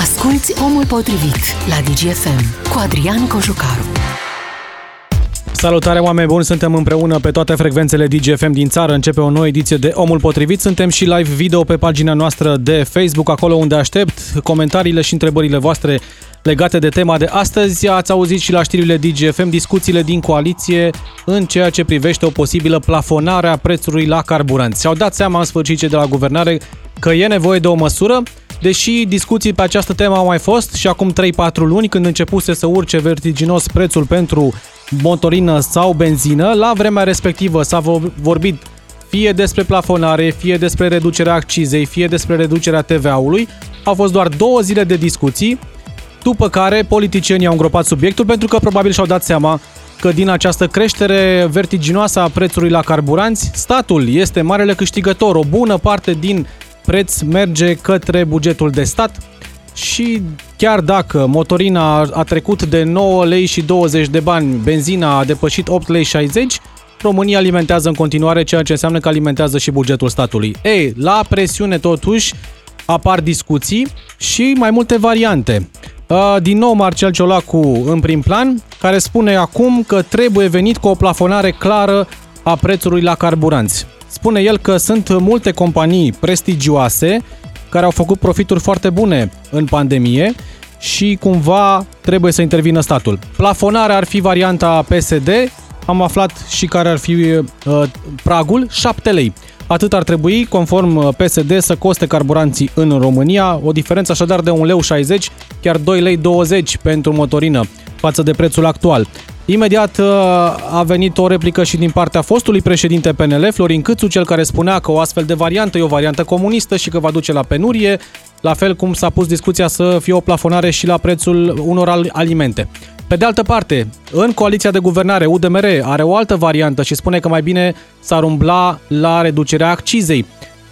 Asculți Omul Potrivit la DGFM cu Adrian Cojucaru. Salutare oameni buni, suntem împreună pe toate frecvențele DGFM din țară. Începe o nouă ediție de Omul Potrivit. Suntem și live video pe pagina noastră de Facebook, acolo unde aștept comentariile și întrebările voastre legate de tema de astăzi. Ați auzit și la știrile DGFM discuțiile din coaliție în ceea ce privește o posibilă plafonare a prețului la carburanți. Și-au dat seama în sfârșit de la guvernare că e nevoie de o măsură Deși discuții pe această temă au mai fost și acum 3-4 luni când începuse să urce vertiginos prețul pentru motorină sau benzină, la vremea respectivă s-a vorbit fie despre plafonare, fie despre reducerea accizei, fie despre reducerea TVA-ului. Au fost doar două zile de discuții, după care politicienii au îngropat subiectul pentru că probabil și-au dat seama că din această creștere vertiginoasă a prețului la carburanți, statul este marele câștigător. O bună parte din preț merge către bugetul de stat și chiar dacă motorina a trecut de 9 lei și 20 de bani, benzina a depășit 8 lei 60, România alimentează în continuare, ceea ce înseamnă că alimentează și bugetul statului. Ei, la presiune totuși apar discuții și mai multe variante. Din nou Marcel Ciolacu în prim plan, care spune acum că trebuie venit cu o plafonare clară a prețului la carburanți. Spune el că sunt multe companii prestigioase care au făcut profituri foarte bune în pandemie și cumva trebuie să intervină statul. Plafonarea ar fi varianta PSD, am aflat și care ar fi uh, pragul, 7 lei. Atât ar trebui, conform uh, PSD, să coste carburanții în România, o diferență așadar de 1 leu 60, chiar 2 lei 20 pentru motorină față de prețul actual. Imediat uh, a venit o replică și din partea fostului președinte PNL, Florin Câțu, cel care spunea că o astfel de variantă e o variantă comunistă și că va duce la penurie, la fel cum s-a pus discuția să fie o plafonare și la prețul unor alimente. Pe de altă parte, în coaliția de guvernare, UDMR are o altă variantă și spune că mai bine s-ar umbla la reducerea accizei.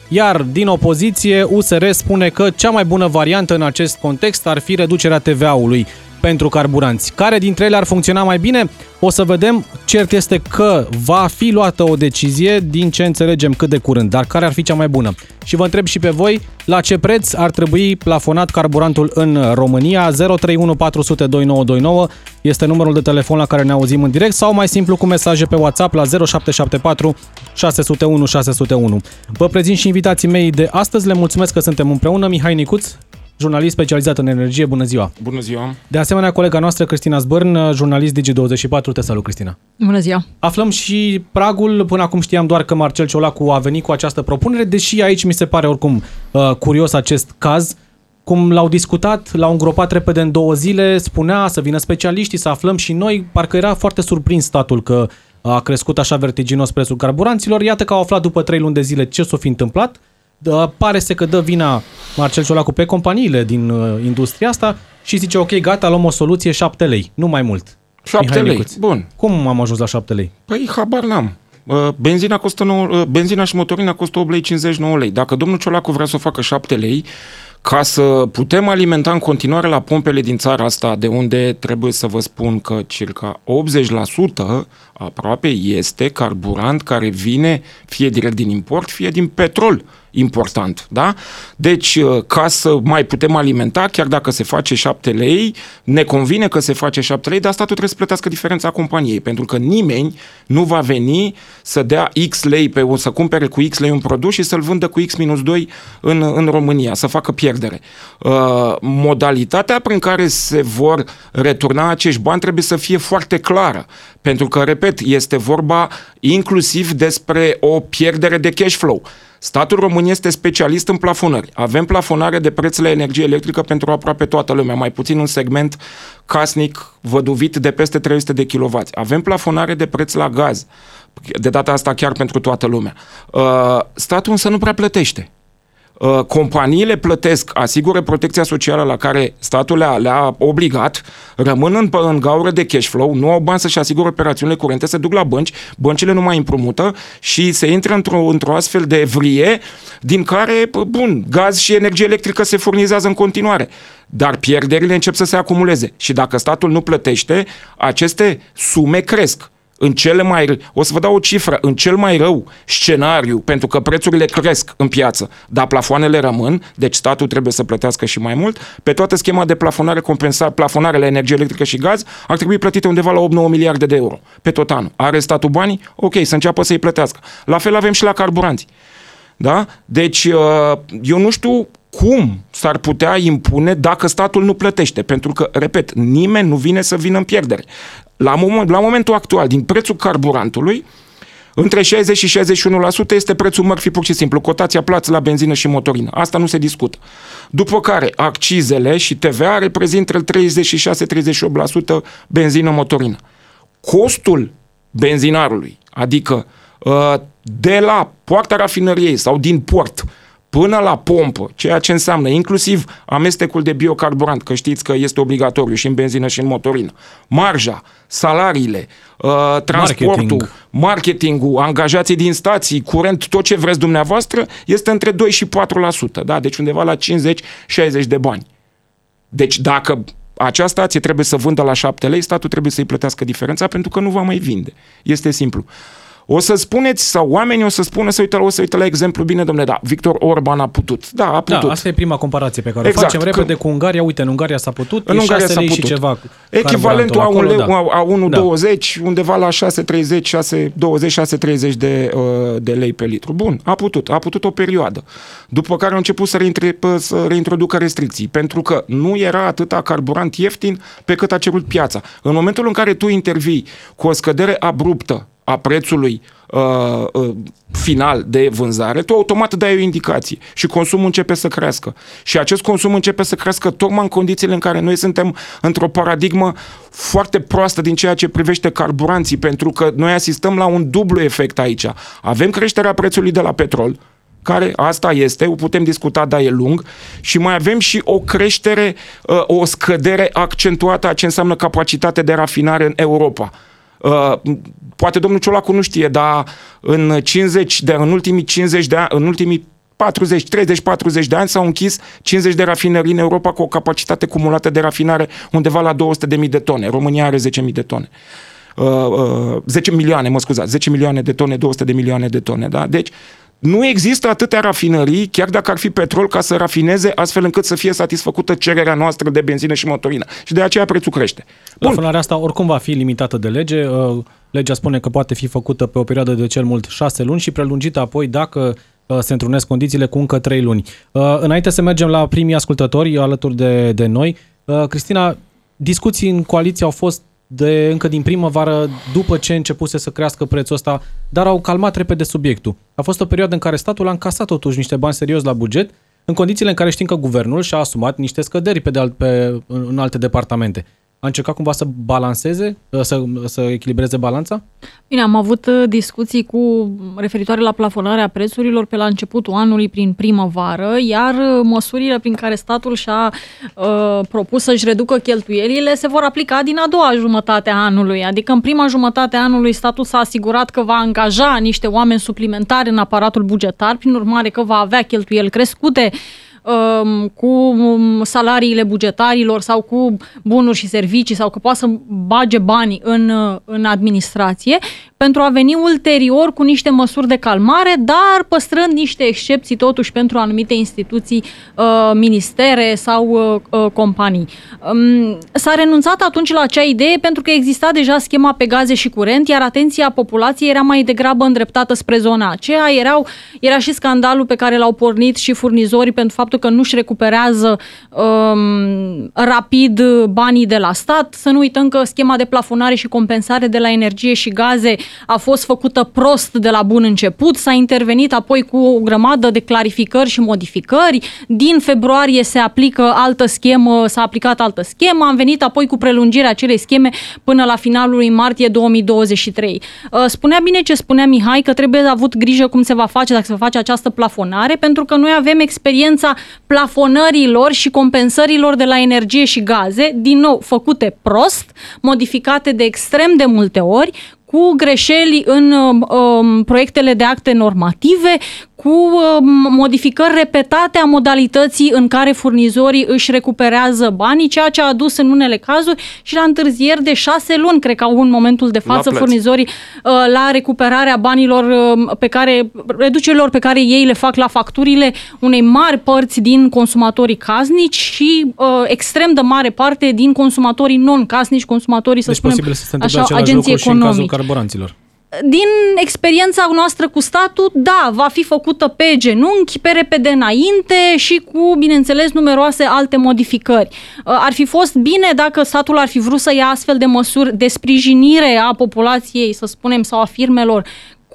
Iar din opoziție, USR spune că cea mai bună variantă în acest context ar fi reducerea TVA-ului pentru carburanți. Care dintre ele ar funcționa mai bine? O să vedem. Cert este că va fi luată o decizie din ce înțelegem cât de curând, dar care ar fi cea mai bună? Și vă întreb și pe voi, la ce preț ar trebui plafonat carburantul în România? 031 400 2929 este numărul de telefon la care ne auzim în direct sau mai simplu cu mesaje pe WhatsApp la 0774 601 601. Vă prezint și invitații mei de astăzi, le mulțumesc că suntem împreună. Mihai Nicuț, jurnalist specializat în energie. Bună ziua! Bună ziua! De asemenea, colega noastră, Cristina Zbârn, jurnalist Digi24. Te salut, Cristina! Bună ziua! Aflăm și pragul. Până acum știam doar că Marcel Ciolacu a venit cu această propunere, deși aici mi se pare oricum uh, curios acest caz. Cum l-au discutat, l-au îngropat repede în două zile, spunea să vină specialiștii, să aflăm și noi. Parcă era foarte surprins statul că a crescut așa vertiginos prețul carburanților. Iată că au aflat după trei luni de zile ce s-a fi întâmplat dă, pare să că dă vina Marcel Ciolacu pe companiile din uh, industria asta și zice, ok, gata, luăm o soluție, 7 lei, nu mai mult. 7 lei, Nicuț. bun. Cum am ajuns la 7 lei? Păi, habar n-am. Uh, benzina, costă 9, uh, benzina și motorina costă 8 lei 59 lei. Dacă domnul Ciolacu vrea să o facă 7 lei, ca să putem alimenta în continuare la pompele din țara asta, de unde trebuie să vă spun că circa 80% aproape este carburant care vine fie direct din import, fie din petrol important. Da? Deci, uh, ca să mai putem alimenta, chiar dacă se face 7 lei, ne convine că se face 7 lei, dar statul trebuie să plătească diferența companiei, pentru că nimeni nu va veni să dea X lei, pe, să cumpere cu X lei un produs și să-l vândă cu X minus 2 în, în România, să facă pierdere. Uh, modalitatea prin care se vor returna acești bani trebuie să fie foarte clară, pentru că, repet, este vorba inclusiv despre o pierdere de cash flow. Statul României este specialist în plafonări. Avem plafonare de preț la energie electrică pentru aproape toată lumea, mai puțin un segment casnic văduvit de peste 300 de kW. Avem plafonare de preț la gaz, de data asta chiar pentru toată lumea. Uh, statul însă nu prea plătește. Uh, companiile plătesc, asigură protecția socială la care statul le-a, le-a obligat, rămân în, în gaură de cash flow, nu au bani să-și asigure operațiunile curente, se duc la bănci, băncile nu mai împrumută și se intră într-o, într-o astfel de vrie din care, bun, gaz și energie electrică se furnizează în continuare. Dar pierderile încep să se acumuleze și dacă statul nu plătește, aceste sume cresc în cele mai, o să vă dau o cifră, în cel mai rău scenariu, pentru că prețurile cresc în piață, dar plafoanele rămân, deci statul trebuie să plătească și mai mult, pe toată schema de plafonare, compensa, plafonare la energie electrică și gaz, ar trebui plătite undeva la 8-9 miliarde de euro pe tot anul. Are statul banii? Ok, să înceapă să-i plătească. La fel avem și la carburanți. Da? Deci, uh, eu nu știu cum s-ar putea impune dacă statul nu plătește. Pentru că, repet, nimeni nu vine să vină în pierdere. La, moment, la momentul actual, din prețul carburantului, între 60 și 61% este prețul mărfii pur și simplu, cotația plață la benzină și motorină. Asta nu se discută. După care, accizele și TVA reprezintă 36-38% benzină motorină. Costul benzinarului, adică uh, de la poarta rafinăriei sau din port, până la pompă, ceea ce înseamnă inclusiv amestecul de biocarburant, că știți că este obligatoriu și în benzină și în motorină, marja, salariile, uh, transportul, Marketing. marketingul, angajații din stații, curent, tot ce vreți dumneavoastră, este între 2 și 4%, da? deci undeva la 50-60 de bani. Deci dacă acea stație trebuie să vândă la 7 lei, statul trebuie să-i plătească diferența pentru că nu va mai vinde. Este simplu. O să spuneți, sau oamenii o să spună, să uită, o să uită la exemplu, bine, domnule, da, Victor Orban a putut. Da, a da, putut. Da, asta e prima comparație pe care exact, o facem repede că... cu Ungaria. Uite, în Ungaria s-a putut, în e Ungaria 6 s-a lei putut. și ceva. Echivalentul a, un acolo, leu, da. a 1,20, da. undeva la 6,30, 6, 20, 6,30 de, uh, de lei pe litru. Bun, a putut, a putut o perioadă. După care au început să, reintre, să reintroducă restricții, pentru că nu era atâta carburant ieftin pe cât a cerut piața. În momentul în care tu intervii cu o scădere abruptă a prețului uh, uh, final de vânzare, tu automat dai o indicație și consumul începe să crească. Și acest consum începe să crească tocmai în condițiile în care noi suntem într-o paradigmă foarte proastă din ceea ce privește carburanții, pentru că noi asistăm la un dublu efect aici. Avem creșterea prețului de la petrol, care asta este, o putem discuta, dar e lung, și mai avem și o creștere, uh, o scădere accentuată a ce înseamnă capacitate de rafinare în Europa. Uh, poate domnul Ciolacu nu știe, dar în 50 de, în ultimii 50 de ani, în ultimii 40, 30, 40 de ani s-au închis 50 de rafinării în Europa cu o capacitate cumulată de rafinare undeva la 200.000 de tone. România are 10.000 de tone. Uh, uh, 10 milioane, mă scuzați, 10 milioane de tone, 200 de milioane de tone, da? Deci, nu există atâtea rafinării, chiar dacă ar fi petrol, ca să rafineze astfel încât să fie satisfăcută cererea noastră de benzină și motorină. Și de aceea prețul crește. Bun. Rafinarea asta oricum va fi limitată de lege. Uh, legea spune că poate fi făcută pe o perioadă de cel mult șase luni și prelungită apoi dacă uh, se întrunesc condițiile cu încă trei luni. Uh, înainte să mergem la primii ascultători alături de, de noi, Cristina, discuții în coaliție au fost de încă din primăvară, după ce începuse să crească prețul ăsta, dar au calmat repede subiectul. A fost o perioadă în care statul a încasat totuși niște bani serios la buget, în condițiile în care știm că guvernul și-a asumat niște scăderi pe de alt, pe, în alte departamente a încercat cumva să balanceze, să, să echilibreze balanța? Bine, am avut uh, discuții cu referitoare la plafonarea prețurilor pe la începutul anului prin primăvară, iar uh, măsurile prin care statul și-a uh, propus să-și reducă cheltuielile se vor aplica din a doua jumătate a anului. Adică în prima jumătate a anului statul s-a asigurat că va angaja niște oameni suplimentari în aparatul bugetar, prin urmare că va avea cheltuieli crescute Um, cu um, salariile bugetarilor sau cu bunuri și servicii sau că poate să bage bani în, uh, în administrație pentru a veni ulterior cu niște măsuri de calmare, dar păstrând niște excepții totuși pentru anumite instituții, uh, ministere sau uh, uh, companii. Um, s-a renunțat atunci la acea idee pentru că exista deja schema pe gaze și curent, iar atenția populației era mai degrabă îndreptată spre zona aceea. Erau, era și scandalul pe care l-au pornit și furnizorii pentru faptul că nu-și recuperează um, rapid banii de la stat. Să nu uităm că schema de plafonare și compensare de la energie și gaze a fost făcută prost de la bun început, s-a intervenit apoi cu o grămadă de clarificări și modificări. Din februarie se aplică altă schemă, s-a aplicat altă schemă, am venit apoi cu prelungirea acelei scheme până la finalul lui martie 2023. Uh, spunea bine ce spunea Mihai că trebuie avut grijă cum se va face dacă se va face această plafonare, pentru că noi avem experiența plafonărilor și compensărilor de la energie și gaze, din nou făcute prost, modificate de extrem de multe ori, cu greșeli în um, um, proiectele de acte normative, cu cu uh, modificări repetate a modalității în care furnizorii își recuperează banii, ceea ce a adus în unele cazuri și la întârzieri de șase luni, cred că au în momentul de față furnizorii uh, la recuperarea banilor pe care, reducerilor pe care ei le fac la facturile unei mari părți din consumatorii casnici și extrem de mare parte din consumatorii non-casnici, consumatorii, să deci spunem, posibil să se întâmple așa, agenții economici. Și în cazul carburanților din experiența noastră cu statul, da, va fi făcută pe genunchi, pe repede înainte și cu, bineînțeles, numeroase alte modificări. Uh, ar fi fost bine dacă statul ar fi vrut să ia astfel de măsuri de sprijinire a populației, să spunem, sau a firmelor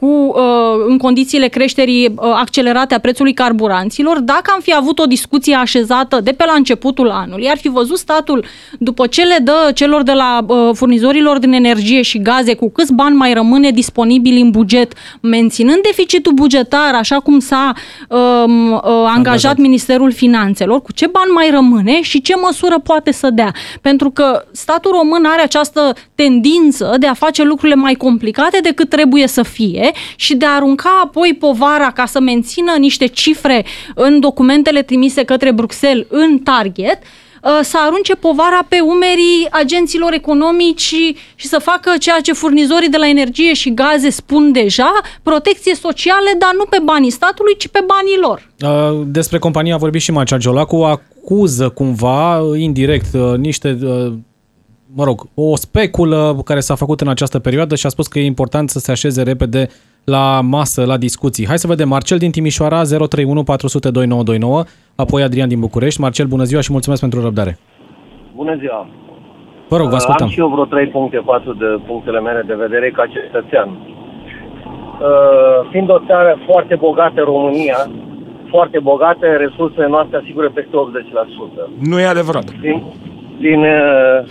cu, uh, în condițiile creșterii uh, accelerate a prețului carburanților, dacă am fi avut o discuție așezată de pe la începutul anului, ar fi văzut statul, după ce le dă celor de la uh, furnizorilor din energie și gaze, cu câți bani mai rămâne disponibili în buget, menținând deficitul bugetar, așa cum s-a um, uh, angajat, angajat Ministerul Finanțelor, cu ce bani mai rămâne și ce măsură poate să dea. Pentru că statul român are această tendință de a face lucrurile mai complicate decât trebuie să fie și de a arunca apoi povara ca să mențină niște cifre în documentele trimise către Bruxelles în target, uh, să arunce povara pe umerii agenților economici și să facă ceea ce furnizorii de la energie și gaze spun deja, protecție socială, dar nu pe banii statului, ci pe banii lor. Uh, despre compania a vorbit și Macea Giolacu, acuză cumva, indirect, uh, niște mă rog, o speculă care s-a făcut în această perioadă și a spus că e important să se așeze repede la masă, la discuții. Hai să vedem. Marcel din Timișoara, 031 400 2929, apoi Adrian din București. Marcel, bună ziua și mulțumesc pentru răbdare. Bună ziua. Vă rog, vă ascultăm. Am și eu vreo trei puncte față de punctele mele de vedere ca cetățean. Uh, fiind o țară foarte bogată, România, foarte bogată, resursele noastre asigură peste 80%. Nu e adevărat. Din, din uh,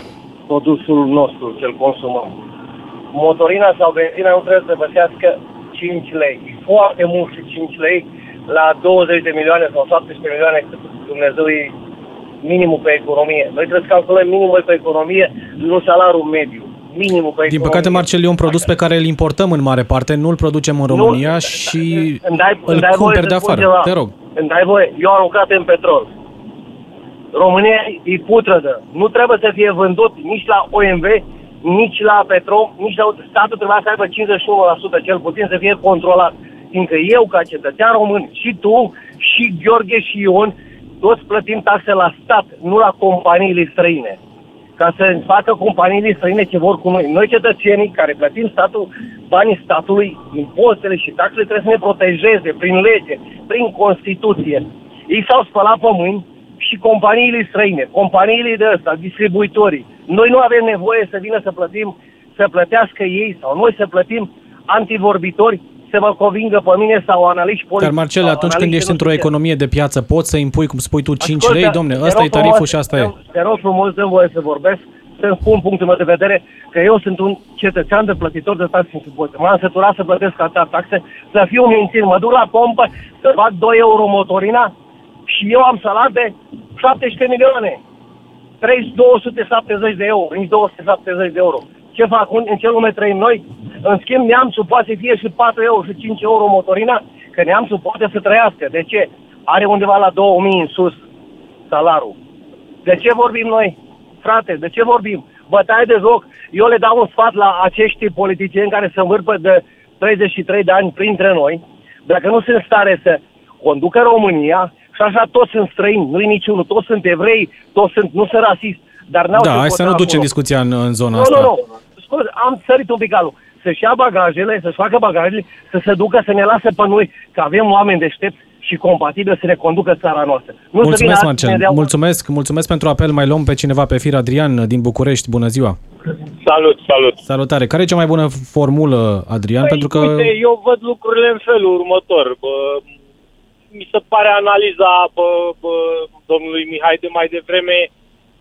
produsul nostru, cel consumăm. Motorina sau benzina nu trebuie să plătească 5 lei. Foarte mult și 5 lei la 20 de milioane sau 17 milioane cât Dumnezeu e minimul pe economie. Noi trebuie să calculăm minimul pe economie, nu salariul mediu. Minimul pe Din păcate, Marcel, e un produs pe care îl importăm în mare parte, nu îl producem în România nu, și îmi dai, îl îmi dai cumperi de afară. Ceva. Te rog. Îmi dai voie. Eu am lucrat în petrol. România e putrădă. Nu trebuie să fie vândut nici la OMV, nici la Petrom, nici la statul trebuia să aibă 51% cel puțin să fie controlat. Fiindcă eu, ca cetățean român, și tu, și Gheorghe și Ion, toți plătim taxe la stat, nu la companiile străine. Ca să facă companiile străine ce vor cu noi. Noi, cetățenii care plătim statul, banii statului, impozitele și taxele, trebuie să ne protejeze prin lege, prin Constituție. Ei s-au spălat pe mâini, și companiile străine, companiile de ăsta, distribuitorii. Noi nu avem nevoie să vină să plătim, să plătească ei sau noi să plătim antivorbitori să mă convingă pe mine sau analiști politici. Dar Marcel, atunci când ești într-o economie de piață, poți să impui, cum spui tu, 5 Ascultă, lei, domne, ăsta e tariful frumos, și asta te, e. Te rog frumos, dă voie să vorbesc, să spun punctul meu de vedere, că eu sunt un cetățean de plătitor de taxe și impozite. M-am săturat să plătesc atâta taxe, să fiu mințit, mă duc la pompă, să fac 2 euro motorina, și eu am salat de 17 milioane. 270 de euro, nici 270 de euro. Ce fac? În ce lume trăim noi? În schimb, neamțul poate să fie și 4 euro și 5 euro motorina, că neamțul poate să trăiască. De ce? Are undeva la 2000 în sus salarul. De ce vorbim noi? Frate, de ce vorbim? Bătaie de joc. Eu le dau un sfat la acești politicieni care se învârpă de 33 de ani printre noi. Dacă nu sunt stare să conducă România, și așa toți sunt străini, nu-i niciunul, toți sunt evrei, toți sunt, nu sunt rasist. Dar n-au da, hai să nu ducem discuția în, în zona nu, asta. Nu, nu, nu. Am sărit un pic alul. Să-și ia bagajele, să-și facă bagajele, să se ducă, să ne lase pe noi, că avem oameni deștepți și compatibili să ne conducă țara noastră. Nu mulțumesc, Marcel. Mulțumesc, mulțumesc pentru apel. Mai luăm pe cineva pe fir. Adrian din București. Bună ziua! Salut, salut! Salutare! Care e cea mai bună formulă, Adrian? Păi, pentru că... Uite, eu văd lucrurile în felul următor. Bă, mi se pare analiza bă, bă, domnului Mihai de mai devreme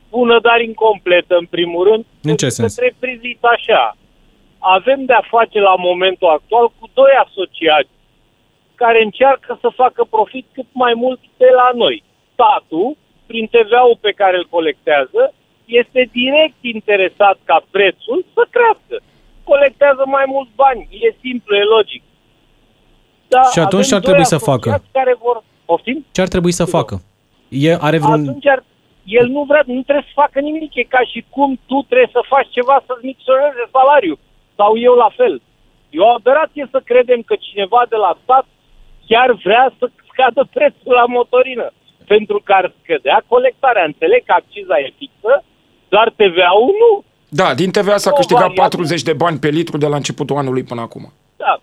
bună, dar incompletă în primul rând. În ce sens? Să privit așa. Avem de-a face la momentul actual cu doi asociați care încearcă să facă profit cât mai mult de la noi. Statul, prin TVA-ul pe care îl colectează, este direct interesat ca prețul să crească. Colectează mai mulți bani. E simplu, e logic. Dar Și atunci avem ce ar doi trebui să facă? asociați Care vor... Poftim? Ce ar trebui să facă? E, are vreun... Atunci ar, el nu vrea, nu trebuie să facă nimic. E ca și cum tu trebuie să faci ceva să-ți micșoreze salariul. Sau eu la fel. E o aberație să credem că cineva de la stat chiar vrea să scadă prețul la motorină. Pentru că ar scădea colectarea. Înțeleg că acciza e fixă, dar TVA-ul nu. Da, din TVA s-a O câștigat variabilă. 40 de bani pe litru de la începutul anului până acum. Da.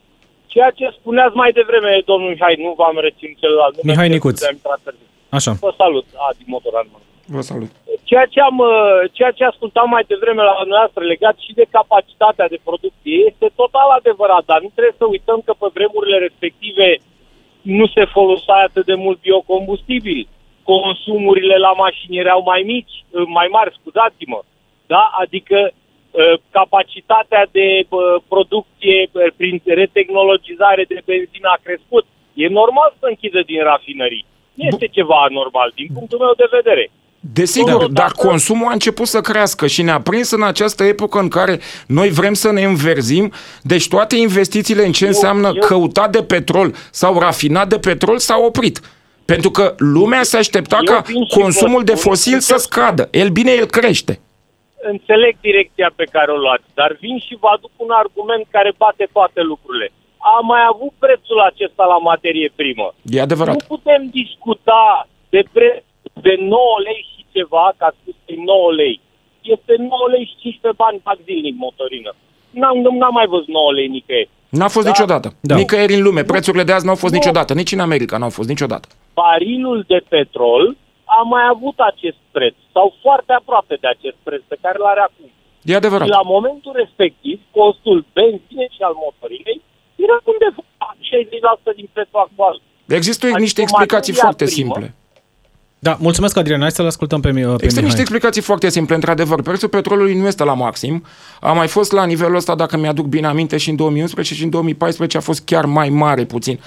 Ceea ce spuneați mai devreme, domnul Mihai, nu v-am reținut celălalt. nume, Mihai pentru că Nicuț. am intrat târziu. Așa. Vă salut, Adi Motoran. mă. Vă salut. Ceea ce, am, uh, ceea ce ascultam mai devreme la noastră legat și de capacitatea de producție este total adevărat, dar nu trebuie să uităm că pe vremurile respective nu se folosea atât de mult biocombustibil. Consumurile la mașini erau mai mici, uh, mai mari, scuzați-mă. Da? Adică uh, capacitatea de uh, producție uh, prin retehnologizare de benzină a crescut. E normal să închidă din rafinării. Nu este ceva anormal, din punctul meu de vedere. Desigur, Da. dar consumul a început să crească și ne-a prins în această epocă în care noi vrem să ne înverzim, deci toate investițiile în ce înseamnă eu- căutat de petrol sau rafinat de petrol s-au oprit. Pentru că lumea se aștepta Eu ca vin și vă consumul de spun- fosil să scadă. El bine, el crește. Înțeleg direcția pe care o luați, dar vin și vă aduc un argument care bate toate lucrurile. Am mai avut prețul acesta la materie primă. E adevărat. Nu putem discuta de preț de 9 lei și ceva, ca spus că e 9 lei. Este 9 lei și 15 bani fac zilnic motorină. N-am, n-am mai văzut 9 lei nicăieri. N-a fost Da. niciodată. Da. Nicăieri în lume. Prețurile de azi n-au fost Nu. niciodată. Nici în America n-au fost niciodată. Barilul de petrol a mai avut acest preț, sau foarte aproape de acest preț pe care l-are acum. E adevărat. Și la momentul respectiv, costul benzinei și al motorinei era undeva la 60% din prețul actual. Există Adică niște explicații materia foarte primă- simple. Da, mulțumesc, Adrian. Hai să-l ascultăm pe, Mi- pe Există Mihai. niște explicații foarte simple. Într-adevăr, prețul petrolului nu este la maxim. A mai fost la nivelul ăsta, dacă mi-aduc bine aminte, și în 2011 și în 2014 a fost chiar mai mare puțin.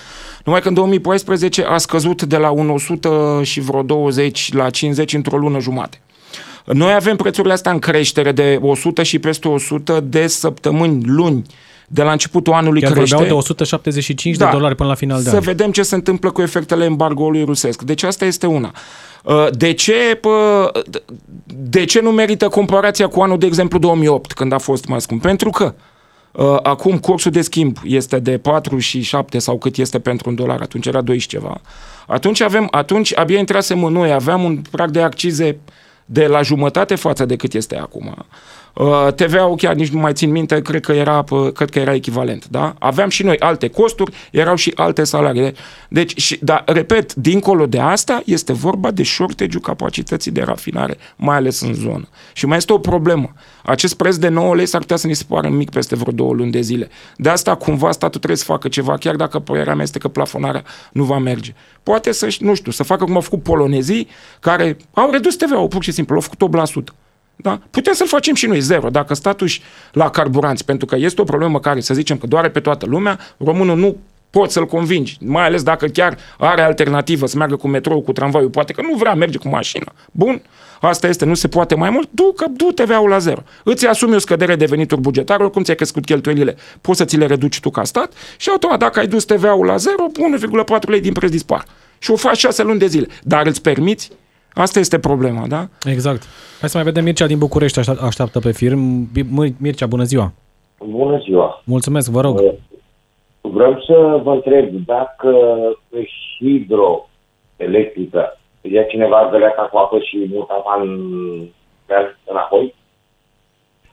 Numai că în 2014 a scăzut de la un 100 și vreo 20 la 50 într-o lună jumate. Noi avem prețurile astea în creștere de 100 și peste 100 de săptămâni, luni, de la începutul anului Chiar crește. vorbeau de 175 de dolari până la final de Să an. vedem ce se întâmplă cu efectele embargoului rusesc. Deci asta este una. Uh, De ce, pă, de ce nu merită comparația cu anul, de exemplu, 2008, când a fost mai scump? Pentru că uh, acum cursul de schimb este de 4 și 7 sau cât este pentru un dolar, atunci era 2 și ceva. Atunci, avem, atunci abia intrasem în noi, aveam un prag de accize de la jumătate față de cât este acum. Uh, TVA-ul chiar nici nu mai țin minte, cred că era, pă, cred că era echivalent, da? Aveam și noi alte costuri, erau și alte salarii. Deci, și, dar, repet, dincolo de asta, este vorba de shortage-ul capacității de rafinare, mai ales în zonă. Și mai este o problemă. Acest preț de 9 lei s-ar putea să ni se pară mic peste vreo două luni de zile. De asta, cumva, statul trebuie să facă ceva, chiar dacă părerea mea este că plafonarea nu va merge. Poate să, nu știu, să facă cum au făcut polonezii, care au redus TVA-ul pur și simplu, au făcut 8%. Da? Putem să-l facem și noi zero. Dacă statul și la carburanți, pentru că este o problemă care, să zicem, că doare pe toată lumea, românul nu poți să-l convingi, mai ales dacă chiar are alternativă să meargă cu metrou, cu tramvaiul, poate că nu vrea merge cu mașina. Bun, asta este, nu se poate mai mult, du, că, du TVA-ul la zero. Îți asumi o scădere de venituri bugetare, oricum ți-ai crescut cheltuielile, poți să ți le reduci tu ca stat și automat, dacă ai dus TVA-ul la zero, 1,4 lei din preț dispar. Și o faci 6 luni de zile. Dar îți permiți? Asta este problema, da? Exact. Hai să mai vedem Mircea din București aștept- așteaptă pe firm. Bi- Mircea, bună ziua. Bună ziua! Mulțumesc, vă rog. Vreau să vă întreb dacă hidroelectrică ia cineva găleata cu apă și muta bani pe înapoi?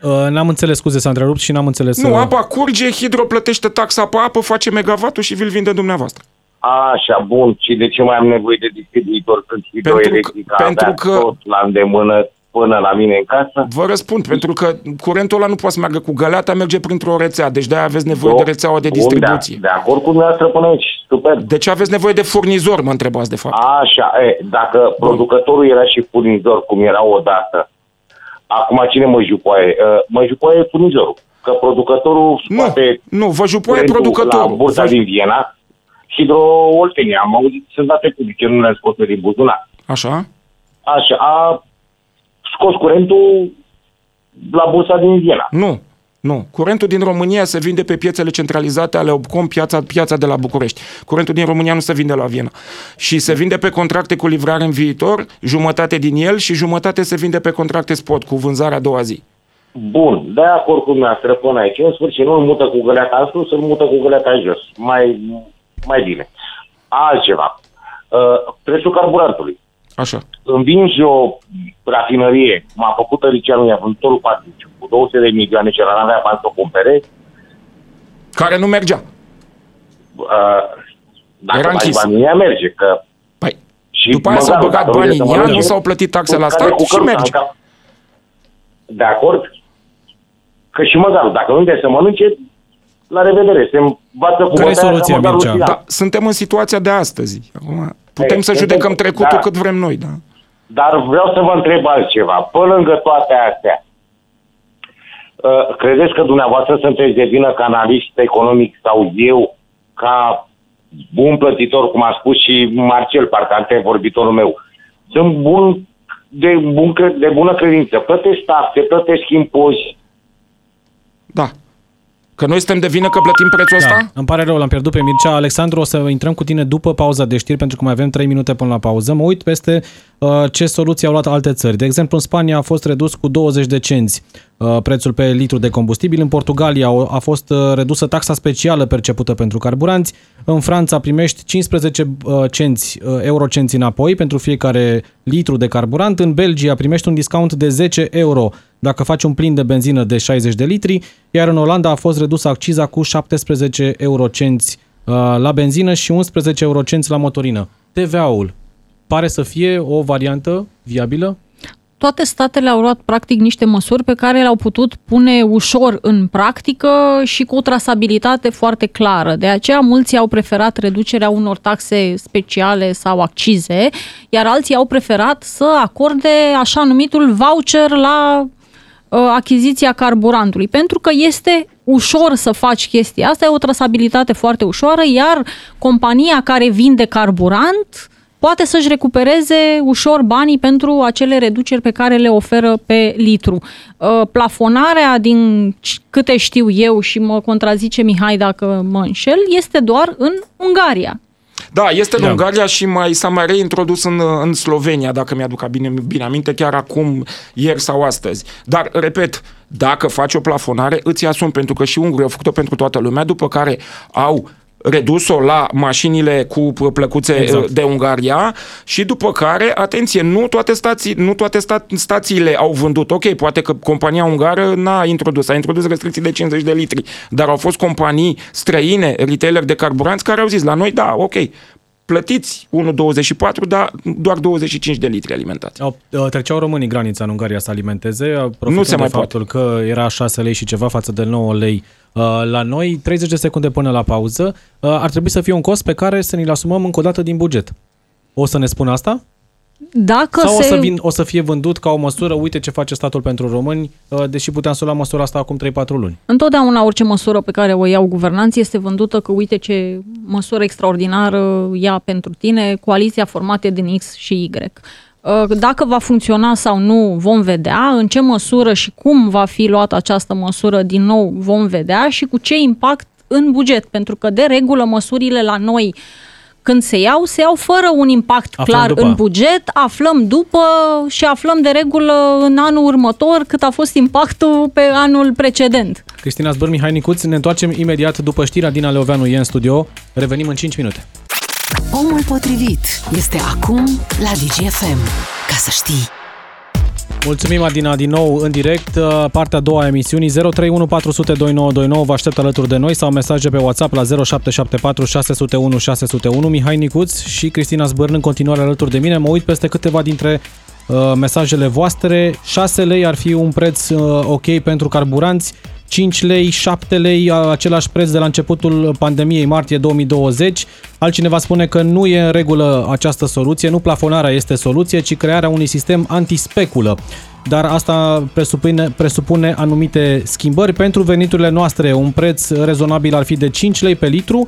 Uh, N-am înțeles, scuze, s-a întrerupt și n-am înțeles. Nu, uh, apa curge, hidro plătește taxa pe apă, face megavatul și vi-l vinde dumneavoastră. Așa, bun. Și de ce mai am nevoie de distribuitor când hidroelectrica pentru avea că- tot la îndemână până la mine în casă? Vă răspund, pentru că curentul ăla nu poate să meargă cu găleata, merge printr-o rețea, deci de-aia aveți nevoie de rețeaua de Bun, distribuție. De, de acord cu dumneavoastră până aici. Super. De ce aveți nevoie de furnizor, mă întrebați de fapt. Așa, e, dacă producătorul era și furnizor, cum era odată, acum cine mă jupoaie? Uh, Mă jupoaie furnizorul. Că producătorul Nu, scoate nu, vă jupoie curentul producătorul. La bursa Vă- din Viena, Hidro Oltenia, am auzit, sunt date publice, nu le-am scos pe din buzunar. Așa? Așa, a scos curentul la bursa din Viena. Nu. Nu. Curentul din România se vinde pe piețele centralizate ale Obcom, piața, piața de la București. Curentul din România nu se vinde la Viena. Și se vinde pe contracte cu livrare în viitor, jumătate din el și jumătate se vinde pe contracte spot, cu vânzarea a doua zi. Bun, de acord cu dumneavoastră până aici. În sfârșit, nu îl mută cu găleata în sus, îl mută cu găleata jos. Mai, mai bine. Altceva. Uh, prețul carburantului. Așa. Învingi o rafinărie, m-a făcut Tăricianu, i-a vândut tot patriciu, cu 200 de milioane, ce n avea bani să o cumpere, Care nu mergea. uh, dacă Era bagi închis. banii, ea merge, că Păi, și după aia s-au măgarul, băgat dacă banii vrei în să ea, nu mănânci, s-au plătit taxe la care stat cu și căruța merge. în cap. De acord? Că și măgarul, dacă nu vine să mănânce, la revedere, se învață cu Care e bătaia soluția, ca măgarul Mircea? și ea. Da, suntem în situația de astăzi. Acum, putem Ei, să suntem- judecăm trecutul da. cât vrem noi, da? Dar vreau să vă întreb altceva. Pe lângă toate astea, uh, credeți că dumneavoastră sunteți de vină ca analist economic sau eu ca bun plătitor, cum a spus și Marcel, parcă antevorbitorul meu, sunt bun de, bun, cre- de bună credință. Plătesc taxe, plătesc impozite. Da. Că noi suntem de vină că plătim prețul ăsta? Da, îmi pare rău, l-am pierdut pe Mircea. Alexandru, o să intrăm cu tine după pauza de știri, pentru că mai avem 3 minute până la pauză. Mă uit peste uh, ce soluții au luat alte țări. De exemplu, în Spania a fost redus cu 20 de cenți uh, prețul pe litru de combustibil. În Portugalia au- a fost uh, redusă taxa specială percepută pentru carburanți. În Franța primești 15 uh, cenți, uh, eurocenți înapoi pentru fiecare litru de carburant. În Belgia primești un discount de 10 euro dacă faci un plin de benzină de 60 de litri, iar în Olanda a fost redusă acciza cu 17 eurocenți uh, la benzină și 11 eurocenți la motorină. TVA-ul pare să fie o variantă viabilă? Toate statele au luat practic niște măsuri pe care le-au putut pune ușor în practică și cu o trasabilitate foarte clară. De aceea mulți au preferat reducerea unor taxe speciale sau accize, iar alții au preferat să acorde așa numitul voucher la uh, achiziția carburantului, pentru că este ușor să faci chestia asta, e o trasabilitate foarte ușoară, iar compania care vinde carburant poate să-și recupereze ușor banii pentru acele reduceri pe care le oferă pe litru. Uh, Plafonarea, din c- câte știu eu și mă contrazice Mihai dacă mă înșel, este doar în Ungaria. Da, este în Da. Ungaria și mai s-a mai reintrodus în, în Slovenia, dacă mi-aduc bine, bine aminte, chiar acum, ieri sau astăzi. Dar, repet, dacă faci o plafonare, îți asumi, pentru că și Unguria au făcut-o pentru toată lumea, după care au redus-o la mașinile cu plăcuțe Exact. exact. de Ungaria și după care, atenție, nu toate, stații, nu toate sta, stațiile au vândut. Ok, poate că compania ungară n-a introdus, a introdus restricții de 50 de litri, dar au fost companii străine, retailer de carburanți, care au zis la noi, da, ok, plătiți 1,24, dar doar 25 de litri alimentați. Au, uh, treceau românii granița în Ungaria să alimenteze, uh, profitând Nu se de mai faptul că era 6 lei și ceva față de 9 lei uh, la noi, 30 de secunde până la pauză, uh, ar trebui să fie un cost pe care să ni-l asumăm încă o dată din buget. O să ne spun asta? Dacă Sau se... o să, vin, o să fie vândut ca o măsură, uite ce face statul pentru români, uh, deși puteam să luăm măsura asta acum 3-4 luni. Întotdeauna orice măsură pe care o iau guvernanții este vândută că uite ce măsură extraordinară ia pentru tine coaliția formată din X și Y. Uh, Dacă va funcționa sau nu, vom vedea. În ce măsură și cum va fi luată această măsură, din nou vom vedea și cu ce impact în buget. Pentru că, de regulă, măsurile la noi când se iau, se iau fără un impact Aflăm clar după. în buget, aflăm după și aflăm de regulă în anul următor cât a fost impactul pe anul precedent. Cristina Zbăr, Mihai Nicuț, ne întoarcem imediat după știrea din Leoveanu e în studio. Revenim în 5 minute. Omul potrivit este acum la DGFM. Ca să știi. Mulțumim, Adina, din nou în direct. Uh, Partea a doua a emisiunii 031 400 2929. Vă aștept alături de noi sau mesaje pe WhatsApp la 0774 601 601. Mihai Nicuț și Cristina Zbârn în continuare alături de mine. Mă uit peste câteva dintre uh, mesajele voastre. 6 lei ar fi un preț uh, ok pentru carburanți. 5 lei, 7 lei, a- același preț de la începutul pandemiei martie 2020. Altcineva spune că nu e în regulă această soluție, nu plafonarea este soluție, ci crearea unui sistem antispeculă. Dar asta presupune, presupune anumite schimbări pentru veniturile noastre. Un preț rezonabil ar fi de 5 lei pe litru,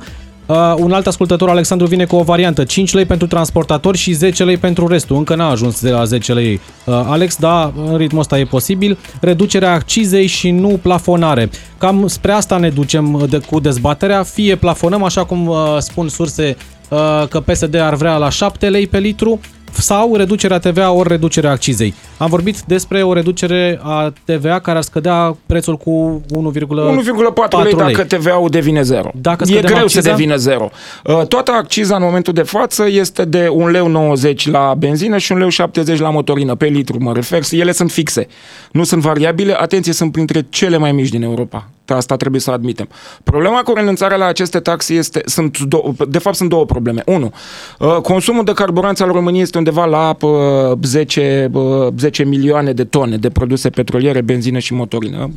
Uh, un alt ascultător, Alexandru, vine cu o variantă. 5 lei pentru transportatori și 10 lei pentru restul. Încă n-a ajuns de la 10 lei. Uh, Alex, da, în ritmul ăsta e posibil. Reducerea accizei și nu plafonare. Cam spre asta ne ducem de, cu dezbaterea. Fie plafonăm, așa cum uh, spun surse uh, că PSD ar vrea la 7 lei pe litru, sau reducerea TVA ori reducerea accizei. Am vorbit despre o reducere a TVA care ar scădea prețul cu 1,4 1,4 lei dacă TVA-ul devine zero. Dacă e scădem greu acciza? să devină zero. Uh, Toată acciza în momentul de față este de 1,90 lei la benzină și 1,70 lei la motorină, pe litru mă refer. Ele sunt fixe, nu sunt variabile. Atenție, sunt printre cele mai mici din Europa. Asta trebuie să admitem. Problema cu renunțarea la aceste taxe este, sunt două, de fapt sunt două probleme. Unu, uh, consumul de carburanți al României este undeva la uh, 10, uh, 10 milioane de tone de produse petroliere, benzină și motorină, 11-12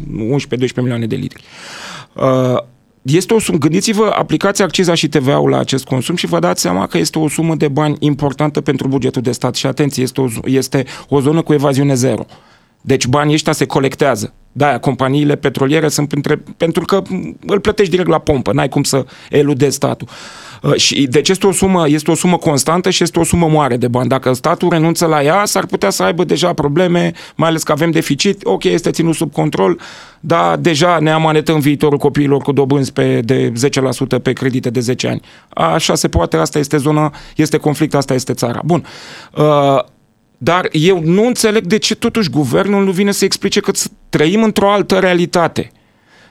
milioane de litri. Uh, este o sumă, gândiți-vă, aplicați acciza și TVA-ul la acest consum și vă dați seama că este o sumă de bani importantă pentru bugetul de stat și atenție, este o, este o zonă cu evaziune zero. Deci banii ăștia se colectează. Da, companiile petroliere sunt printre, pentru că îl plătești direct la pompă, n-ai cum să eludezi statul. Uh, Și deci este o sumă, este o sumă constantă și este o sumă mare de bani. Dacă statul renunță la ea, s-ar putea să aibă deja probleme, mai ales că avem deficit. Ok, este ținut sub control, dar deja ne amanetăm viitorul copiilor cu dobânzi pe, de 10% pe credite de 10 ani. Așa se poate, asta este zona, este conflict, asta este țara. Bun. Uh, dar eu nu înțeleg de ce totuși guvernul nu vine să explice că trăim într-o altă realitate.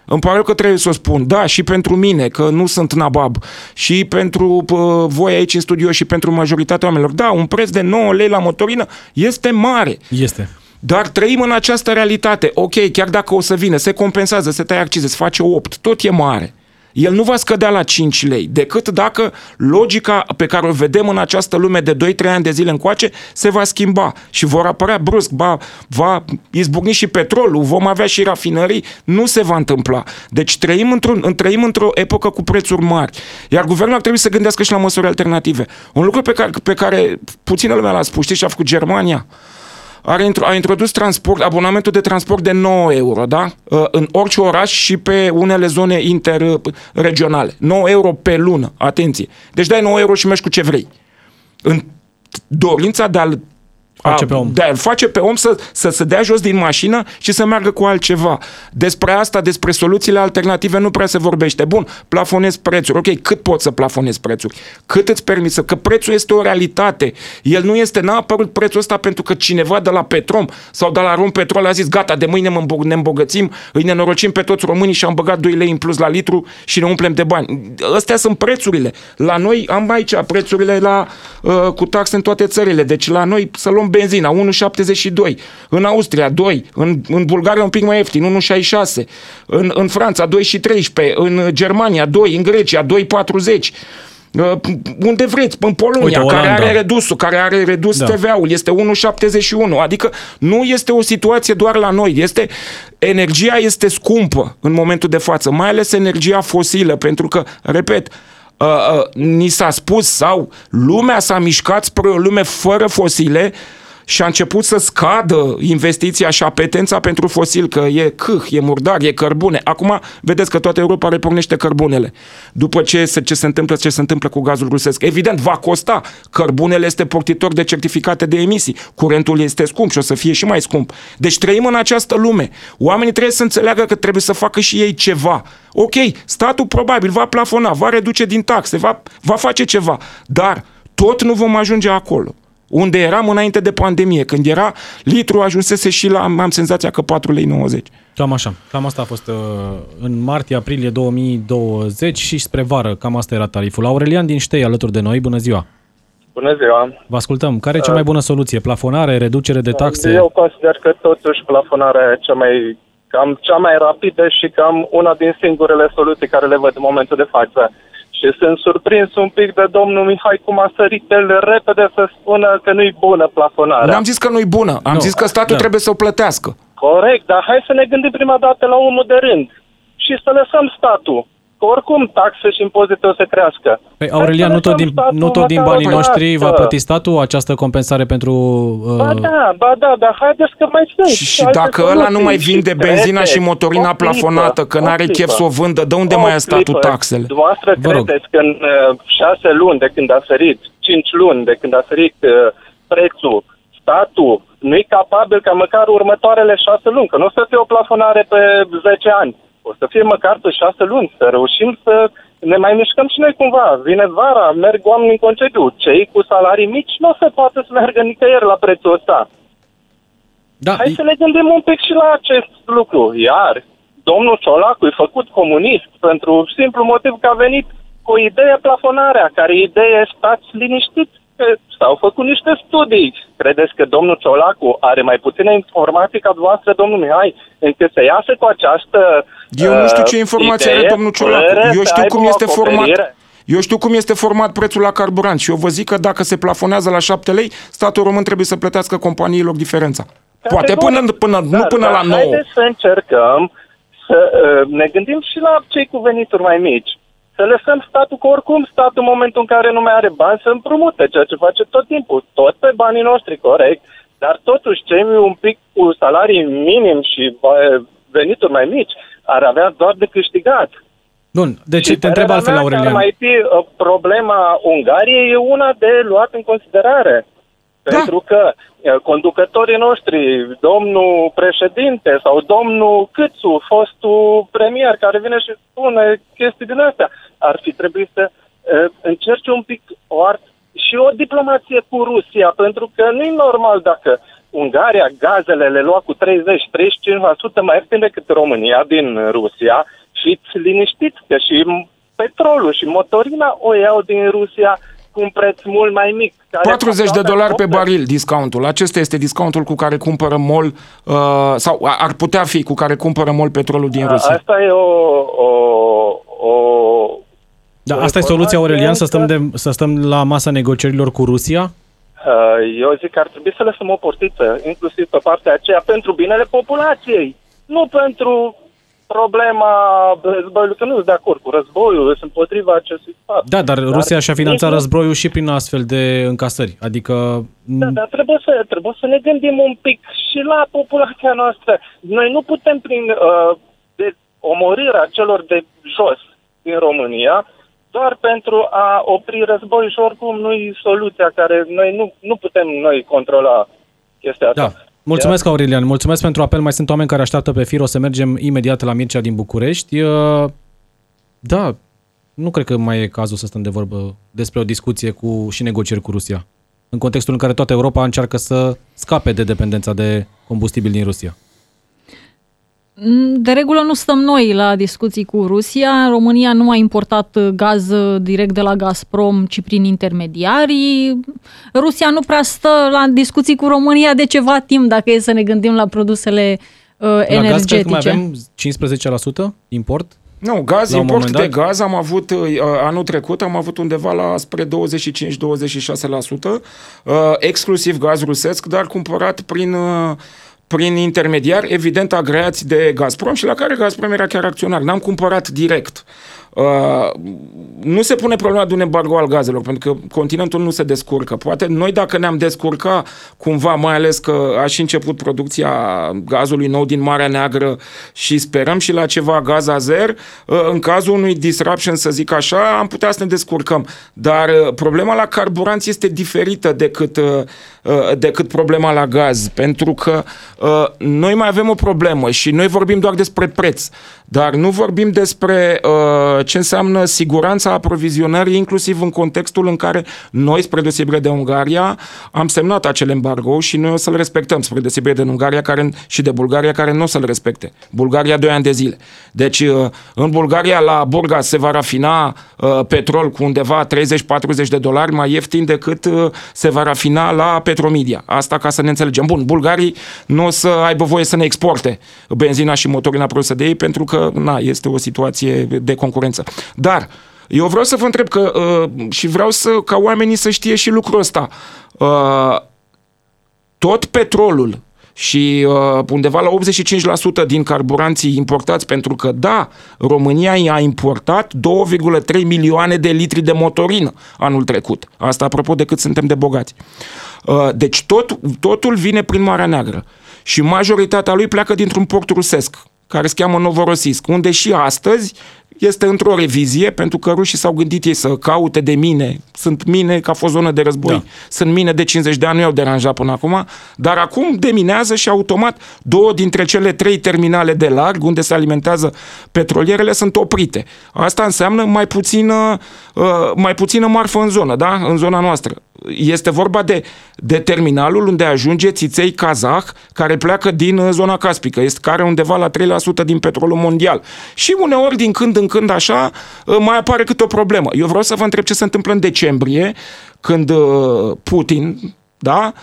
Îmi pare rău că trebuie să o spun. Da, și pentru mine, că nu sunt nabab, și pentru pă, voi aici în studio și pentru majoritatea oamenilor. Da, un preț de 9 lei la motorină este mare. Este. Dar trăim în această realitate. Ok, chiar dacă o să vină, se compensează, se taie accize, se face 8, tot e mare. El nu va scădea la 5 lei, decât dacă logica pe care o vedem în această lume de 2-3 ani de zile încoace se va schimba și vor apărea brusc, ba, va izbucni și petrolul, vom avea și rafinării, nu se va întâmpla. Deci trăim, într-un, trăim într-o epocă cu prețuri mari, iar guvernul ar trebui să gândească și la măsuri alternative. Un lucru pe care, pe care puțină lumea l-a spus, știți ce a făcut Germania? Are, intro- a introdus transport, abonamentul de transport de 9 euro, da? Uh, În orice oraș și pe unele zone interregionale. 9 euro pe lună, atenție. Deci dai 9 euro și mergi cu ce vrei. În dorința de a-l Face pe om. De a face pe om să, să se dea jos din mașină și să meargă cu altceva. Despre asta, despre soluțiile alternative nu prea se vorbește. Bun, plafonezi prețuri. Ok, cât poți să plafonezi prețuri? Cât îți permiți să... Că prețul este o realitate. El nu este, n-a apărut prețul ăsta pentru că cineva de la Petrom sau de la Rom Petrol a zis gata, de mâine mă îmbog- ne îmbogățim, îi nenorocim pe toți românii și am băgat 2 lei în plus la litru și ne umplem de bani. Astea sunt prețurile. La noi am aici prețurile la, uh, cu taxe în toate țările. Deci la noi să luăm benzina, 1,72. În Austria, 2. În, în Bulgaria un pic mai ieftin, 1,66. În, în Franța, 2,13. În Germania, 2. În Grecia, 2,40. Uh, unde vreți, în Polonia, Uite, care Olanda. are redus care are redus Da. da. TVA-ul, este 1,71. Adică nu este o situație doar la noi, este energia este scumpă în momentul de față, mai ales energia fosilă, pentru că, repet, uh, uh, ni s-a spus sau lumea s-a mișcat spre o lume fără fosile și a început să scadă investiția și apetența pentru fosil, că e câh, e murdar, e cărbune. Acum, vedeți că toată Europa repornește cărbunele. După ce se, ce se întâmplă, ce se întâmplă cu gazul rusesc. Evident, va costa. Cărbunele este portitor de certificate de emisii. Curentul este scump și o să fie și mai scump. Deci trăim în această lume. Oamenii trebuie să înțeleagă că trebuie să facă și ei ceva. Ok, statul probabil va plafona, va reduce din taxe, va, va face ceva. Dar tot nu vom ajunge acolo unde eram înainte de pandemie, când era litru ajunsese și la, am senzația că 4 lei 90. Cam așa. Cam asta a fost uh, în martie-aprilie 2020 și spre vară. Cam asta era tariful. Aurelian din Ștei alături de noi. Bună ziua! Bună ziua! Vă ascultăm. Care e cea mai bună soluție? Plafonare, reducere de taxe? Eu consider că totuși plafonarea e cea mai, cam cea mai rapidă și cam una din singurele soluții care le văd în momentul de față. Și sunt surprins un pic de domnul Mihai cum a sărit el repede să spună că nu-i bună plafonarea. N-am zis că nu-i bună, am Nu. zis că statul Da. trebuie să o plătească. Corect, dar hai să ne gândim prima dată la omul de rând și să lăsăm statul. Că oricum taxe și impozite o să crească. Păi, Aurelian, nu tot din, nu tot din banii noștri va plăti statul această compensare pentru... Uh... Ba da, ba da, dar haideți că mai sunt. Și, și dacă ăla nu mai vinde benzina și motorina plafonată, că n-are chef să o vândă, de unde o mai ia statul taxele? Dumneavoastră credeți că în uh, șase luni de când a sărit, cinci luni de când a sărit uh, prețul, statul nu e capabil ca măcar următoarele șase luni, că nu o să fie o plafonare pe 10 ani o să fie măcar pe șase luni, să reușim să ne mai mișcăm și noi cumva. Vine vara, merg oamenii în concediu. Cei cu salarii mici nu o să poată să meargă nicăieri la prețul ăsta. Da. Hai să ne gândim un pic și la acest lucru. Iar domnul Ciolacu e făcut comunist pentru simplu motiv că a venit cu o idee plafonarea, care idee stați liniștiți s-au făcut niște studii. Credeți că domnul Ciolacu are mai puține informații ca dumneavoastră, domnul Mihai, încât să iasă cu această Eu nu știu ce informații are domnul Ciolacu. Eu știu cum este format. Eu știu cum este format prețul la carburant și eu vă zic că dacă se plafonează la 7 lei, statul român trebuie să plătească companiilor diferența. Poate până, până, da, nu până la 9. Haideți să încercăm să uh, ne gândim și la cei cu venituri mai mici să lăsăm statul, că oricum statul în momentul în care nu mai are bani să împrumute, ceea ce face tot timpul, tot pe banii noștri, corect, dar totuși cei un pic cu salarii minim și venituri mai mici ar avea doar de câștigat. Bun, deci și te întreb altfel, Aurelian. Mai fi, uh, problema Ungariei e una de luat în considerare. Da. Pentru că conducătorii noștri, domnul președinte sau domnul Câțu, fostul premier care vine și spune chestii din astea, ar fi trebuit să încerce un pic o art și o diplomație cu Rusia, pentru că nu e normal dacă Ungaria gazele le lua cu 30-35% mai ieftin decât România din Rusia, fiți liniștiți că și petrolul și motorina o iau din Rusia cu un preț mult mai mic. 40 de dolari pe baril discountul. Acesta este discountul cu care cumpără MOL uh, sau ar putea fi cu care cumpără MOL petrolul din Rusia. Asta e o, o, o da, asta e soluția, Aurelian, să stăm, de, să stăm la masa negocierilor cu Rusia? Uh, eu zic că ar trebui să lăsăm o portiță, inclusiv pe partea aceea, pentru binele populației. Nu pentru problema războiului, că nu sunt de acord cu războiul, sunt împotriva acestui fapt. Da, dar, dar Rusia și-a finanțat nici... războiul și prin astfel de încasări, adică... Da, dar trebuie să, trebuie să ne gândim un pic și la populația noastră. Noi nu putem prin uh, de omorirea celor de jos din România doar pentru a opri război și oricum nu e soluția care noi nu, nu putem noi controla chestia asta. Da. Mulțumesc, Aurelian. Mulțumesc pentru apel. Mai sunt oameni care așteaptă pe fir. O să mergem imediat la Mircea din București. Da, nu cred că mai e cazul să stăm de vorbă despre o discuție cu și negocieri cu Rusia. În contextul în care toată Europa încearcă să scape de dependența de combustibil din Rusia. De regulă nu stăm noi la discuții cu Rusia. România nu a importat gaz direct de la Gazprom, ci prin intermediarii. Rusia nu prea stă la discuții cu România de ceva timp, dacă e să ne gândim la produsele uh, energetice. La gaz cred că mai avem 15% import? Nu, gaz, import de gaz am avut, uh, anul trecut am avut undeva la spre 25-26%, uh, exclusiv gaz rusesc, dar cumpărat prin uh, prin intermediari, evident, agreați de Gazprom și la care Gazprom era chiar acționar. N-am cumpărat direct. Uh, nu se pune problema de un embargo al gazelor, pentru că continentul nu se descurcă. Poate noi dacă ne-am descurca cumva, mai ales că a și început producția gazului nou din Marea Neagră și sperăm și la ceva gaz azer, uh, în cazul unui disruption, să zic așa, am putea să ne descurcăm. Dar uh, problema la carburanți este diferită decât, uh, uh, decât problema la gaz, pentru că uh, noi mai avem o problemă și noi vorbim doar despre preț, dar nu vorbim despre uh, ce înseamnă siguranța aprovizionării, inclusiv în contextul în care noi, spre deosebire de Ungaria, am semnat acel embargo și noi o să-l respectăm, spre deosebire de Ungaria care, și de Bulgaria, care nu o să-l respecte. Bulgaria 2 ani de zile. Deci, uh, în Bulgaria, la Burgas se va rafina uh, petrol cu undeva 30-40 de dolari mai ieftin decât uh, se va rafina la Petromedia. Asta ca să ne înțelegem. Bun, bulgarii nu o să aibă voie să ne exporte benzina și motorina produsă de ei pentru că na, este o situație de concurență concurență. Dar eu vreau să vă întreb că uh, și vreau să ca oamenii să știe și lucrul ăsta. Uh, tot petrolul și uh, undeva la 85% din carburanții importați, pentru că, da, România i-a importat 2,3 milioane de litri de motorină anul trecut. Asta apropo de cât suntem de bogați. Uh, deci tot, totul vine prin Marea Neagră și majoritatea lui pleacă dintr-un port rusesc, care se cheamă Novorosisc, unde și astăzi este într-o revizie, pentru că rușii s-au gândit ei să caute de mine. Sunt mine, ca a fost zonă de război. Da. Sunt mine de 50 de ani, nu i-au deranjat până acum, dar acum deminează și automat două dintre cele trei terminale de larg, unde se alimentează petrolierele, sunt oprite. Asta înseamnă mai puțină, uh, mai puțină marfă în zonă, da? în zona noastră. Este vorba de, de terminalul unde ajunge țiței kazah, care pleacă din uh, zona caspică, este care undeva la 3% din petrolul mondial. Și uneori, din când în când așa, uh, mai apare câte o problemă. Eu vreau să vă întreb ce se întâmplă în decembrie, când uh, Putin, da,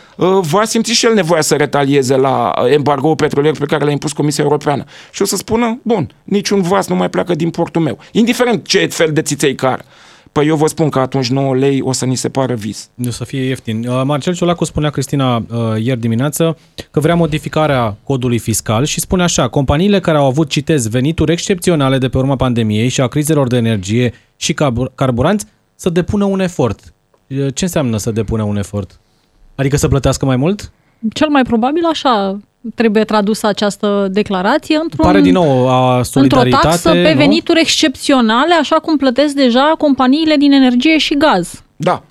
va simți și el nevoia să retalieze la embargo petrolier pe care l-a impus Comisia Europeană. Și o să spună, bun, niciun vas nu mai pleacă din portul meu, indiferent ce fel de țiței car. Păi eu vă spun că atunci 9 lei o să ni se pară vis. O să fie ieftin. Uh, Marcel Ciolacu spunea Cristina uh, ieri dimineață că vrea modificarea codului fiscal și spune așa, companiile care au avut, citez, venituri excepționale de pe urma pandemiei și a crizelor de energie și carburanți să depună un efort. Uh, ce înseamnă să depună un efort? Adică să plătească mai mult? Cel mai probabil așa trebuie tradusă această declarație într-un, Pare din nou a într-o taxă pe nu? venituri excepționale, așa cum plătesc deja companiile din energie și gaz. Da,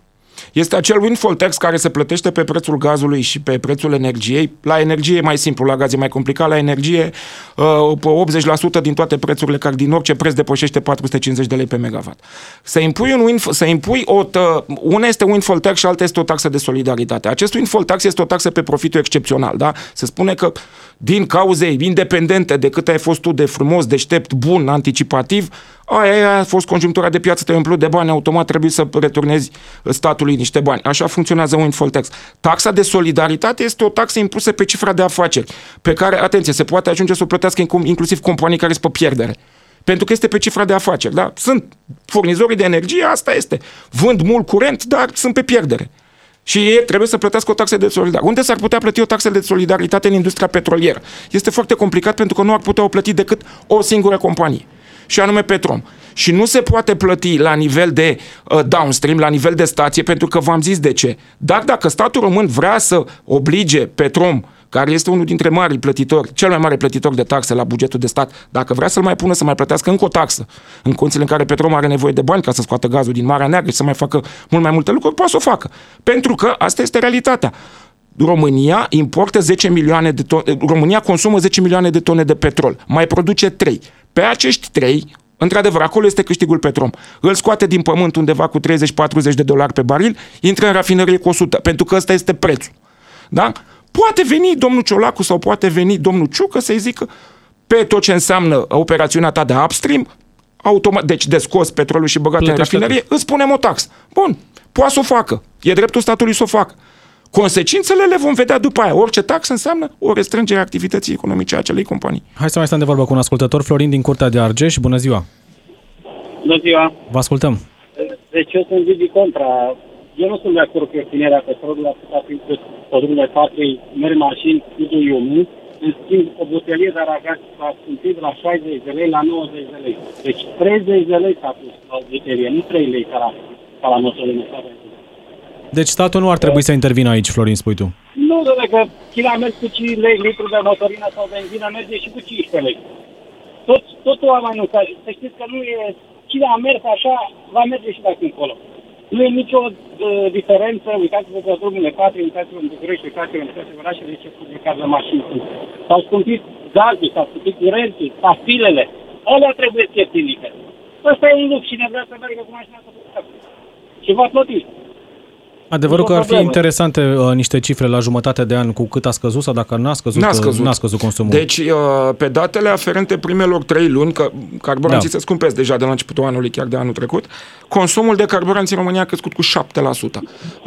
este acel windfall tax care se plătește pe prețul gazului și pe prețul energiei. La energie e mai simplu, la gaz e mai complicat. La energie, 80% uh, din toate prețurile, care din orice preț depășește 450 de lei pe megawatt. Să impui, un windfall, să impui o, tă, una este windfall tax și alta este o taxă de solidaritate. Acest windfall tax este o taxă pe profitul excepțional. Da? Se spune că din cauze independente de cât ai fost tu de frumos, deștept, bun, anticipativ, aia, aia a fost conjunctura de piață, te umplut de bani, automat trebuie să returnezi statului niște bani. Așa funcționează windfall tax. Taxa de solidaritate este o taxă impusă pe cifra de afaceri, pe care, atenție, se poate ajunge să o plătească inclusiv companii care sunt pe pierdere pentru că este pe cifra de afaceri. Da? Sunt furnizorii de energie, asta este. Vând mult curent, dar sunt pe pierdere și ei trebuie să plătească o taxă de solidaritate. Unde s-ar putea plăti o taxă de solidaritate în industria petrolieră? Este foarte complicat pentru că nu ar putea o plăti decât o singură companie și anume Petrom. Și nu se poate plăti la nivel de uh, downstream, la nivel de stație, pentru că v-am zis de ce. Dar dacă statul român vrea să oblige Petrom care este unul dintre mari plătitori, cel mai mare plătitor de taxe la bugetul de stat, dacă vrea să-l mai pună să mai plătească încă o taxă, în condițiile în care Petrom are nevoie de bani ca să scoată gazul din Marea Neagră și să mai facă mult mai multe lucruri, poate să o facă. Pentru că asta este realitatea. România importă 10 milioane de tone, România consumă 10 milioane de tone de petrol, mai produce 3. Pe acești 3, Într-adevăr, acolo este câștigul Petrom. Îl scoate din pământ undeva cu 30-40 de dolari pe baril, intră în rafinărie cu 100, pentru că ăsta este prețul. Da? Poate veni domnul Ciolacu sau poate veni domnul Ciucă să-i zică pe tot ce înseamnă operațiunea ta de upstream, automat, deci de scos petrolul și băgat în rafinerie, îți punem o taxă. Bun, poate să o facă. E dreptul statului să o facă. Consecințele le vom vedea după aia. Orice taxă înseamnă o restrângere a activității economice a acelei companii. Hai să mai stăm de vorbă cu un ascultător, Florin din Curtea de Argeș. Bună ziua! Bună ziua! Vă ascultăm! Deci eu sunt de contra eu nu sunt de acord cu obținerea petrolului atâta timp cât pe drumurile patrei merg mașini cu duiumul, în schimb, o butelie de aragați s-a scumpit la 60 de lei, la 90 de lei. Deci 30 de lei s-a pus la butelie, nu 3 lei ca la, ca la motorină. Deci statul nu ar trebui să intervină aici, Florin, spui tu? Nu, doamne, că China a mers cu 5 lei litru de motorină sau benzină, merge și cu 15 lei. Tot, totul a mai nu Să știți că nu e... China a mers așa, va merge și de acum încolo. Nu e nicio uh, diferență, uitați-vă pe drumurile 4, uitați-vă în București, uitați-vă în toate orașele, ce publicat de mașini sunt. S-au scumpit gazul, s-au scumpit curentul, pastilele. Alea trebuie ieftinite. Ăsta e un lux și ne vrea să meargă cu mașina să Și va plăti. Adevărul că ar fi interesante uh, niște cifre la jumătate de an cu cât a scăzut sau dacă n-a scăzut, n-a uh, scăzut. N-a scăzut consumul. Deci, uh, pe datele aferente primelor trei luni, că carburanții da. se scumpesc deja de la începutul anului, chiar de anul trecut, consumul de carburanți în România a crescut cu 7%.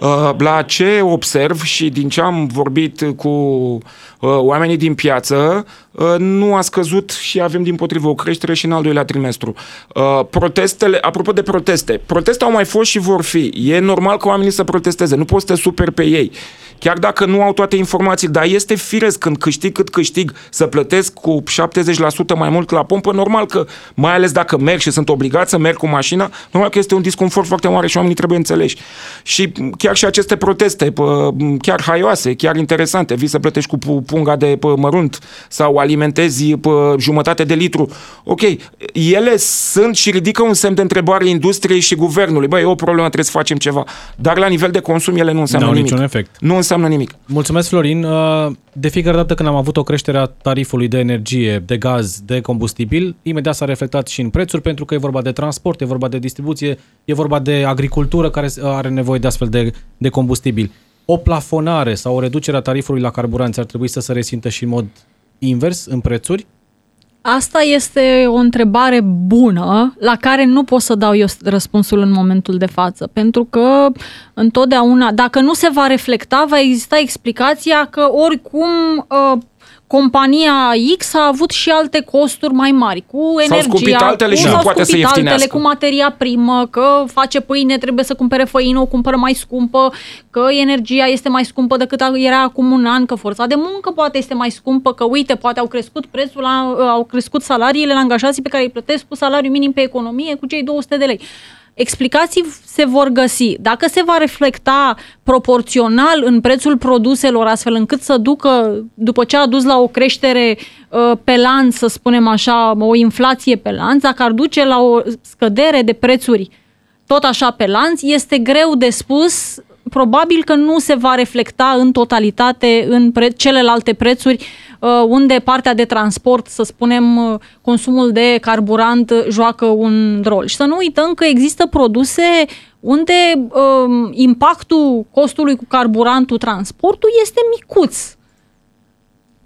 Uh, la ce observ și din ce am vorbit cu uh, oamenii din piață, uh, nu a scăzut și avem din potrivă o creștere și în al doilea trimestru. Uh, protestele, apropo de proteste, proteste au mai fost și vor fi. E normal că oamenii să protesteze, nu poți să te super pe ei chiar dacă nu au toate informațiile, dar este firesc când câștig cât câștig să plătesc cu 70% mai mult la pompă, normal că, mai ales dacă merg și sunt obligat să merg cu mașina, normal că este un disconfort foarte mare și oamenii trebuie înțeleși. Și chiar și aceste proteste, chiar haioase, chiar interesante, vii să plătești cu punga de mărunt sau alimentezi jumătate de litru. Ok, ele sunt și ridică un semn de întrebare industriei și guvernului. Băi, e o problemă, trebuie să facem ceva. Dar la nivel de consum ele nu înseamnă nimic. niciun efect. Nu înseamnă nimic. Mulțumesc, Florin. Uh, de fiecare dată când am avut o creștere a tarifului de energie, de gaz, de combustibil, imediat s-a reflectat și în prețuri, pentru că e vorba de transport, e vorba de distribuție, e vorba de agricultură care are nevoie de astfel de, de combustibil. O plafonare sau o reducere a tarifului la carburanți ar trebui să se resimtă și în mod invers în prețuri? Asta este o întrebare bună la care nu pot să dau eu răspunsul în momentul de față, pentru că întotdeauna, dacă nu se va reflecta, va exista explicația că oricum uh, compania X a avut și alte costuri mai mari, cu energia, s-au altele cu, și nu poate să altele, cu materia primă, că face pâine, trebuie să cumpere făină, o cumpără mai scumpă, că energia este mai scumpă decât era acum un an, că forța de muncă poate este mai scumpă, că uite, poate au crescut prețul, la, au crescut salariile la angajații pe care îi plătesc cu salariu minim pe economie cu cei 200 de lei explicații se vor găsi. Dacă se va reflecta proporțional în prețul produselor, astfel încât să ducă, după ce a dus la o creștere uh, pe lanț, să spunem așa, o inflație pe lanț, dacă ar duce la o scădere de prețuri tot așa pe lanț, este greu de spus probabil că nu se va reflecta în totalitate în pre- celelalte prețuri uh, unde partea de transport, să spunem, uh, consumul de carburant joacă un rol. Și să nu uităm că există produse unde um, impactul costului cu carburantul, transportul este micuț.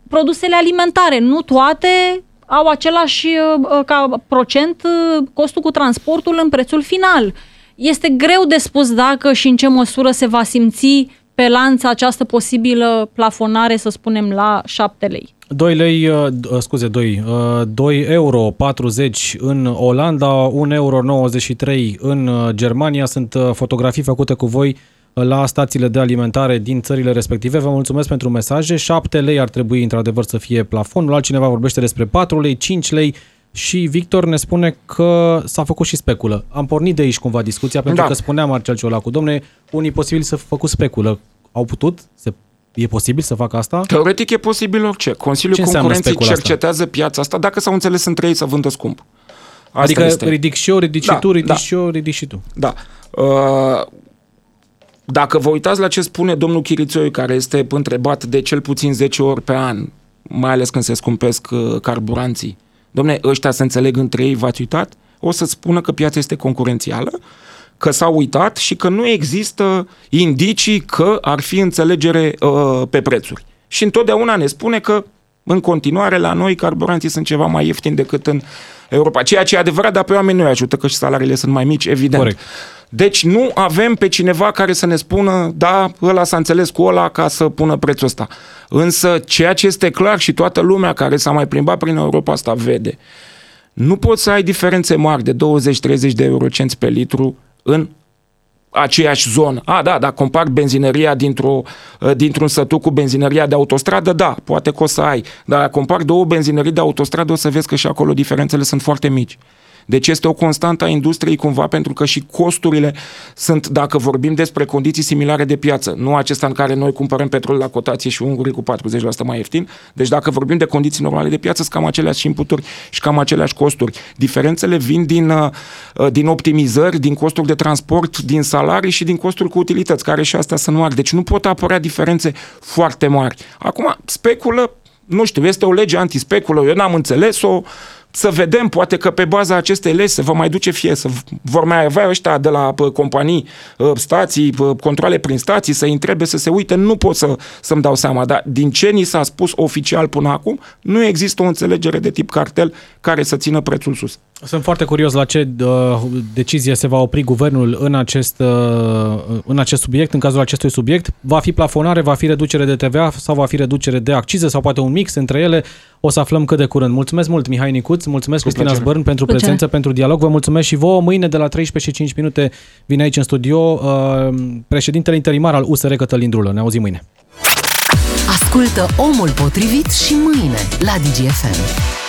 Produsele alimentare, nu toate au același uh, ca procent costul cu transportul în prețul final. Este greu de spus dacă și în ce măsură se va simți pe lanț această posibilă plafonare, să spunem, la 7 lei. 2 lei, uh, uh, scuze, 2, 2 uh, euro 40 în Olanda, 1 euro 93 în Germania. Sunt fotografii făcute cu voi la stațiile de alimentare din țările respective. Vă mulțumesc pentru mesaje. 7 lei ar trebui într-adevăr să fie plafonul. Altcineva vorbește despre 4 lei, 5 lei și Victor ne spune că s-a făcut și speculă. Am pornit de aici cumva discuția, pentru da. că spunea Marcel Ciolacu, domne, unii posibil să făcut speculă. Au putut? Se E posibil să facă asta? Teoretic e posibil orice. Consiliul Ce Concurenței cercetează asta? piața asta dacă s-au înțeles între ei să vândă scump. Asta adică este. ridic și eu, ridic da, și tu, ridic da. și eu, ridic și tu. Da. Uh, dacă vă uitați la ce spune domnul Chirițoi, care este întrebat de cel puțin 10 ori pe an, mai ales când se scumpesc uh, carburanții, domne, ăștia se înțeleg între ei, v-ați uitat? O să spună că piața este concurențială, că s-au uitat și că nu există indicii că ar fi înțelegere uh, pe prețuri. Și întotdeauna ne spune că în continuare la noi carburanții sunt ceva mai ieftini decât în Europa. Ceea ce e adevărat, dar pe oameni nu ajută că și salariile sunt mai mici, evident. Corect. Deci nu avem pe cineva care să ne spună, da, ăla s-a înțeles cu ăla ca să pună prețul ăsta. Însă ceea ce este clar și toată lumea care s-a mai plimbat prin Europa asta vede, nu poți să ai diferențe mari de 20-30 de eurocenți pe litru în aceeași zonă. A, da, dacă compar benzinăria dintr-o, dintr-un sătuc cu benzinăria de autostradă, da, poate că o să ai. Dar dacă compar două benzinării de autostradă, o să vezi că și acolo diferențele sunt foarte mici. Deci este o constantă a industriei cumva pentru că și costurile sunt, dacă vorbim despre condiții similare de piață, nu acesta în care noi cumpărăm petrol la cotație și ungurii cu 40% mai ieftin. Deci dacă vorbim de condiții normale de piață, sunt cam aceleași inputuri și cam aceleași costuri. Diferențele vin din, uh, din optimizări, din costuri de transport, din salarii și din costuri cu utilități, care și astea sunt mari. Deci nu pot apărea diferențe foarte mari. Acum, speculă, nu știu, este o lege antispeculă, eu n-am înțeles-o, să vedem, poate că pe baza acestei legi se va mai duce fie, să vor mai avea ăștia de la companii, stații, controle prin stații, să întrebe, să se uite, nu pot să, să-mi dau seama, dar din ce ni s-a spus oficial până acum, nu există o înțelegere de tip cartel care să țină prețul sus. Sunt foarte curios la ce uh, decizie se va opri guvernul în acest, uh, în acest subiect, în cazul acestui subiect. Va fi plafonare, va fi reducere de TVA sau va fi reducere de accize sau poate un mix între ele. o să aflăm cât de curând. Mulțumesc mult, Mihai Nicuț, mulțumesc Cu Cristina plăcere. Zbărn pentru Plăcere. prezență, pentru dialog. Vă mulțumesc și vouă. Mâine de la 13 și 5 minute vine aici în studio uh, președintele interimar al USR Cătălin Drulă. Ne auzim mâine. Ascultă Omul Potrivit și mâine la DGFM.